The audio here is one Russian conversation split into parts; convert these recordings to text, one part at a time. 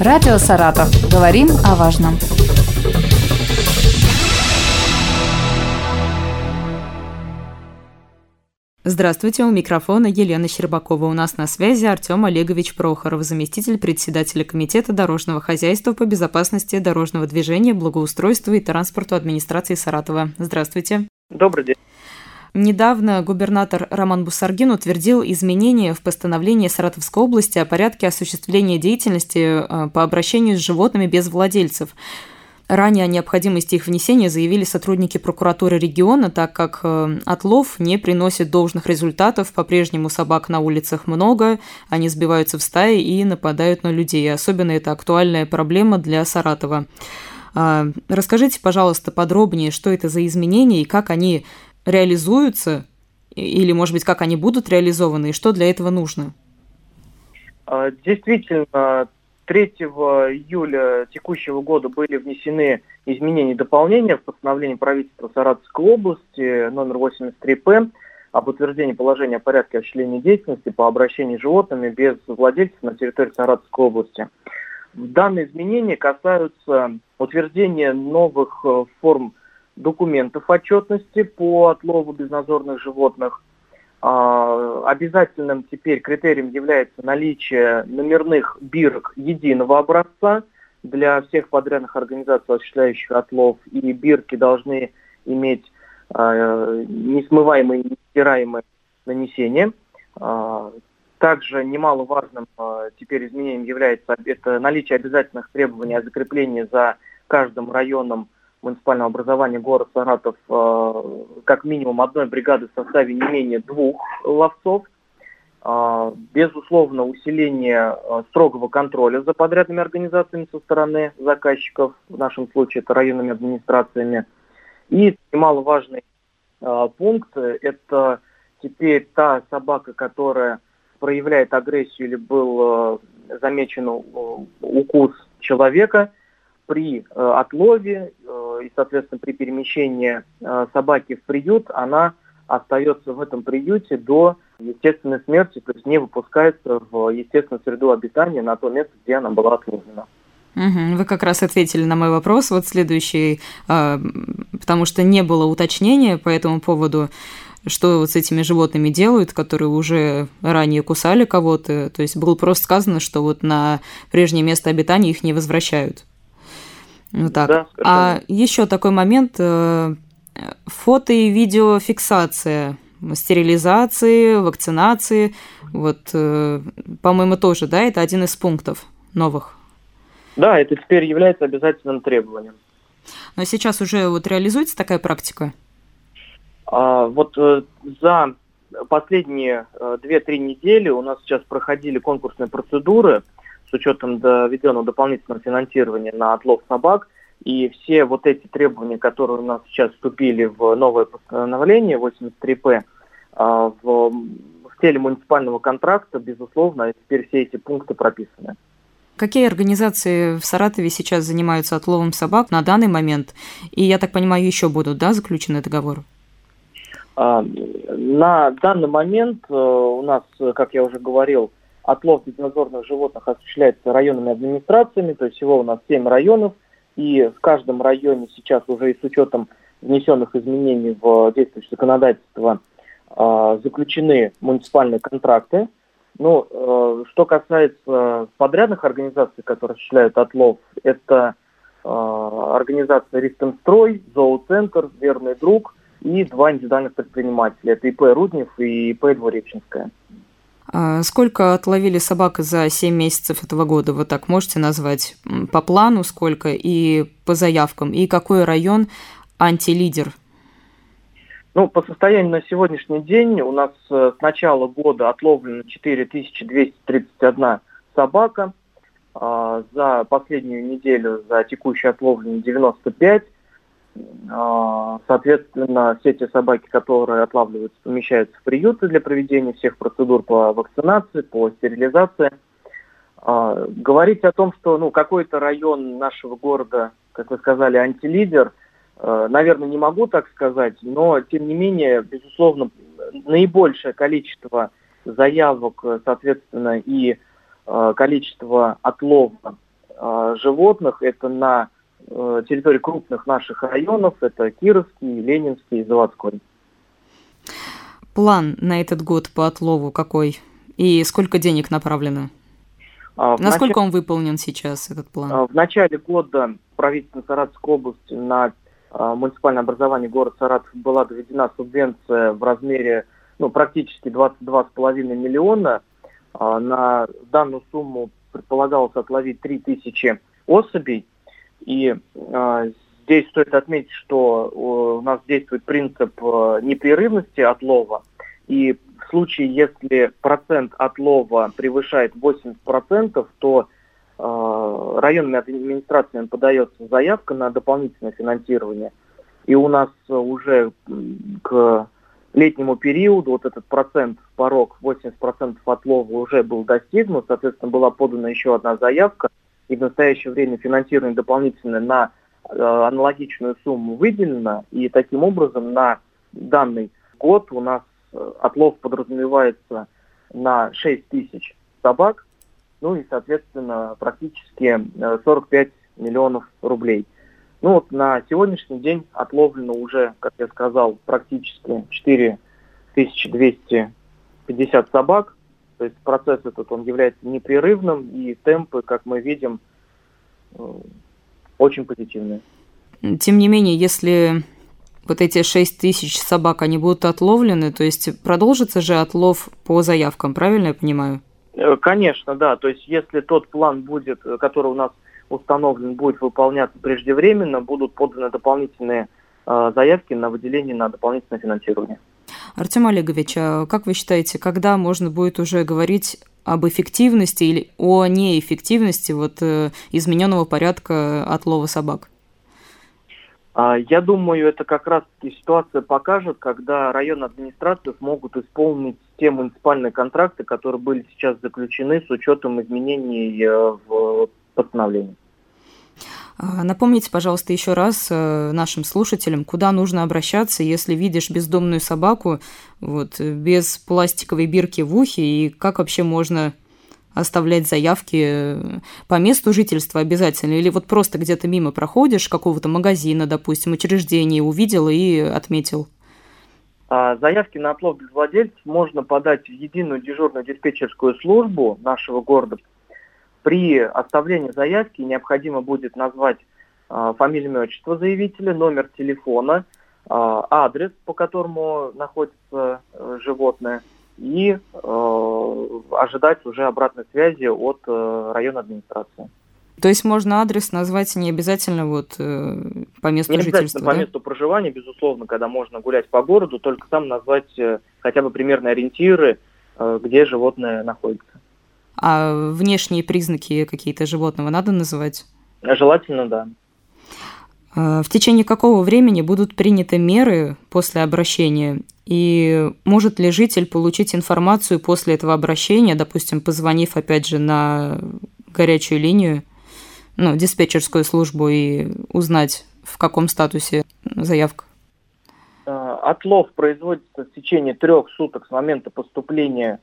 Радио «Саратов». Говорим о важном. Здравствуйте, у микрофона Елена Щербакова. У нас на связи Артем Олегович Прохоров, заместитель председателя Комитета дорожного хозяйства по безопасности дорожного движения, благоустройства и транспорту администрации Саратова. Здравствуйте. Добрый день. Недавно губернатор Роман Бусаргин утвердил изменения в постановлении Саратовской области о порядке осуществления деятельности э, по обращению с животными без владельцев. Ранее о необходимости их внесения заявили сотрудники прокуратуры региона, так как э, отлов не приносит должных результатов, по-прежнему собак на улицах много, они сбиваются в стаи и нападают на людей. Особенно это актуальная проблема для Саратова. А, расскажите, пожалуйста, подробнее, что это за изменения и как они реализуются, или, может быть, как они будут реализованы, и что для этого нужно? А, действительно, 3 июля текущего года были внесены изменения и дополнения в постановление правительства Саратовской области номер 83П об утверждении положения о порядке осуществления деятельности по обращению с животными без владельцев на территории Саратовской области. Данные изменения касаются утверждения новых э, форм документов отчетности по отлову безнадзорных животных, а, обязательным теперь критерием является наличие номерных бирок единого образца для всех подрядных организаций, осуществляющих отлов, и бирки должны иметь э, несмываемые нестираемые нанесения. Э, также немаловажным теперь изменением является это наличие обязательных требований о закреплении за каждым районом муниципального образования город Саратов э, как минимум одной бригады в составе не менее двух ловцов. Э, безусловно, усиление э, строгого контроля за подрядными организациями со стороны заказчиков, в нашем случае это районными администрациями. И немаловажный пункт – это теперь та собака, которая проявляет агрессию или был замечен укус человека – при э, отлове э, и, соответственно, при перемещении э, собаки в приют, она остается в этом приюте до естественной смерти, то есть не выпускается в естественную среду обитания на то место, где она была отловлена. Вы как раз ответили на мой вопрос, вот следующий, потому что не было уточнения по этому поводу, что вот с этими животными делают, которые уже ранее кусали кого-то. То есть было просто сказано, что вот на прежнее место обитания их не возвращают. Ну так. Да, а еще такой момент э, фото и видеофиксация стерилизации, вакцинации. Вот, э, по-моему, тоже, да, это один из пунктов новых. Да, это теперь является обязательным требованием. Но сейчас уже вот реализуется такая практика? А, вот э, за последние э, 2-3 недели у нас сейчас проходили конкурсные процедуры с учетом доведенного дополнительного финансирования на отлов собак. И все вот эти требования, которые у нас сейчас вступили в новое постановление 83П, а, в, в теле муниципального контракта, безусловно, теперь все эти пункты прописаны. Какие организации в Саратове сейчас занимаются отловом собак на данный момент? И, я так понимаю, еще будут, да, заключены договоры? А, на данный момент э, у нас, как я уже говорил, отлов безнадзорных животных осуществляется районными администрациями, то есть всего у нас 7 районов, и в каждом районе сейчас уже и с учетом внесенных изменений в действующее законодательство а, заключены муниципальные контракты. Ну, э, что касается подрядных организаций, которые осуществляют отлов, это э, организация «Ристемстрой», «Зооцентр», «Верный друг» и два индивидуальных предпринимателя. Это ИП «Руднев» и ИП «Двуреченская». А сколько отловили собак за 7 месяцев этого года? Вы так можете назвать? По плану сколько и по заявкам? И какой район антилидер? Ну, по состоянию на сегодняшний день у нас э, с начала года отловлено 4231 собака. А, за последнюю неделю, за текущую отловлено 95. А, соответственно, все те собаки, которые отлавливаются, помещаются в приюты для проведения всех процедур по вакцинации, по стерилизации. А, говорить о том, что ну, какой-то район нашего города, как вы сказали, антилидер, э, наверное, не могу так сказать, но, тем не менее, безусловно, наибольшее количество заявок, соответственно, и э, количество отлова животных это на территории крупных наших районов, это Кировский, Ленинский и Заводской. План на этот год по отлову какой? И сколько денег направлено? А, Насколько нач... он выполнен сейчас, этот план? А, в начале года правительством Саратовской области на а, муниципальное образование город Саратов была доведена субвенция в размере ну, практически 22,5 миллиона. На данную сумму предполагалось отловить 3000 особей. И здесь стоит отметить, что у нас действует принцип непрерывности отлова. И в случае, если процент отлова превышает 80%, то э, районными администрациями подается заявка на дополнительное финансирование. И у нас уже к летнему периоду вот этот процент, порог 80% отлова уже был достигнут, соответственно, была подана еще одна заявка, и в настоящее время финансирование дополнительное на э, аналогичную сумму выделено, и таким образом на данный год у нас Э, отлов подразумевается на 6 тысяч собак, ну и, соответственно, практически 45 э, миллионов рублей. Ну вот на сегодняшний день отловлено уже, как я сказал, практически 4250 собак. То есть процесс этот, он является непрерывным, и темпы, как мы видим, э, очень позитивные. Тем не менее, если вот эти 6 тысяч собак, они будут отловлены, то есть продолжится же отлов по заявкам, правильно я понимаю? Э, конечно, да. То есть если тот план будет, э, который у нас установлен, будет выполняться преждевременно, будут поданы дополнительные заявки на выделение на дополнительное финансирование. Артем Олегович, а как вы считаете, когда можно будет уже говорить об эффективности или о неэффективности вот, измененного порядка отлова собак? А, я думаю, это как раз-таки ситуация покажет, когда районные администрации смогут исполнить те муниципальные контракты, которые были сейчас заключены с учетом изменений э, в постановлении. А, напомните, пожалуйста, еще раз э, нашим слушателям, куда нужно обращаться, если видишь бездомную собаку вот, без пластиковой бирки в ухе, и как вообще можно оставлять заявки э, по месту жительства обязательно? Или вот просто где-то мимо проходишь какого-то магазина, допустим, учреждения, увидел и отметил? А, заявки на отлов без владельцев можно подать в единую дежурную диспетчерскую службу нашего города. При оставлении заявки необходимо будет назвать а, фамилию, имя, отчество заявителя, номер телефона, а, адрес, по которому находится э, животное – и э, ожидать уже обратной связи от э, районной администрации. То есть можно адрес назвать не обязательно вот э, по месту не жительства, по да? месту проживания, безусловно, когда можно гулять по городу, только там назвать э, хотя бы примерные ориентиры, э, где животное находится. А внешние признаки какие-то животного надо называть? Желательно, да. Э, в течение какого времени будут приняты меры после обращения? И может ли житель получить информацию после этого обращения, допустим, позвонив опять же на горячую линию, ну, диспетчерскую службу и узнать, в каком статусе заявка? Э, отлов производится в течение трех суток с момента поступления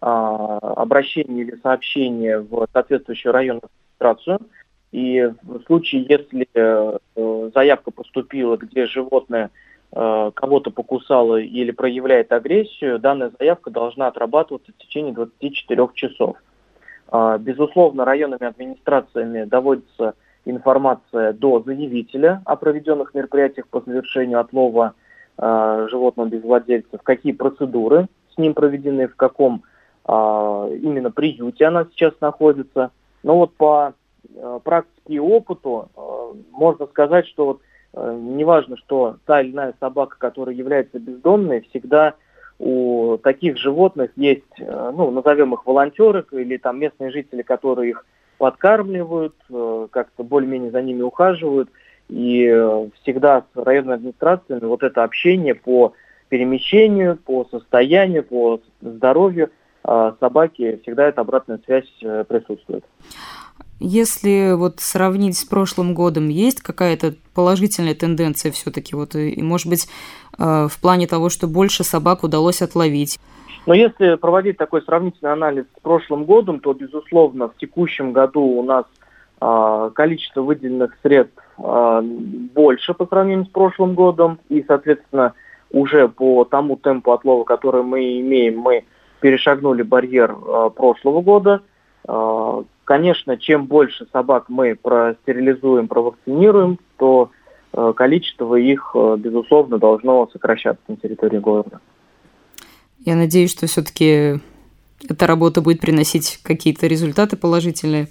а, обращения или сообщения в соответствующую районную администрацию – и в случае, если э, заявка поступила, где животное э, кого-то покусало или проявляет агрессию, данная заявка должна отрабатываться в течение 24 часов. Э, безусловно, районными администрациями доводится информация до заявителя о проведенных мероприятиях по завершению отлова э, животного без владельцев, какие процедуры с ним проведены, в каком э, именно приюте она сейчас находится. Но вот по Э, практике и опыту э, можно сказать, что вот э, неважно, что та или иная собака, которая является бездомной, всегда у таких животных есть, ну, назовем их волонтеры или там местные жители, которые их подкармливают, как-то более-менее за ними ухаживают. И всегда с районной администрацией вот это общение по перемещению, по состоянию, по здоровью собаки, всегда эта обратная связь присутствует. Если вот сравнить с прошлым годом, есть какая-то положительная тенденция все-таки, вот, и, может быть, э, в плане того, что больше собак удалось отловить? Но если проводить такой сравнительный анализ с прошлым годом, то, безусловно, в текущем году у нас количество выделенных средств больше по сравнению с прошлым годом, и, соответственно, уже по тому темпу отлова, который мы имеем, мы перешагнули барьер прошлого года. Конечно, чем больше собак мы простерилизуем, провакцинируем, то э, количество их, э, безусловно, должно сокращаться на территории города. Я надеюсь, что все-таки эта работа будет приносить какие-то результаты положительные.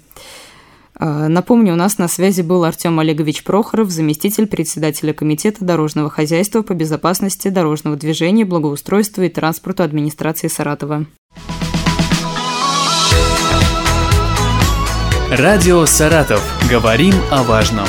А, напомню, у нас на связи был Артем Олегович Прохоров, заместитель председателя Комитета дорожного хозяйства по безопасности дорожного движения, благоустройства и транспорту администрации Саратова. Радио «Саратов». Говорим о важном.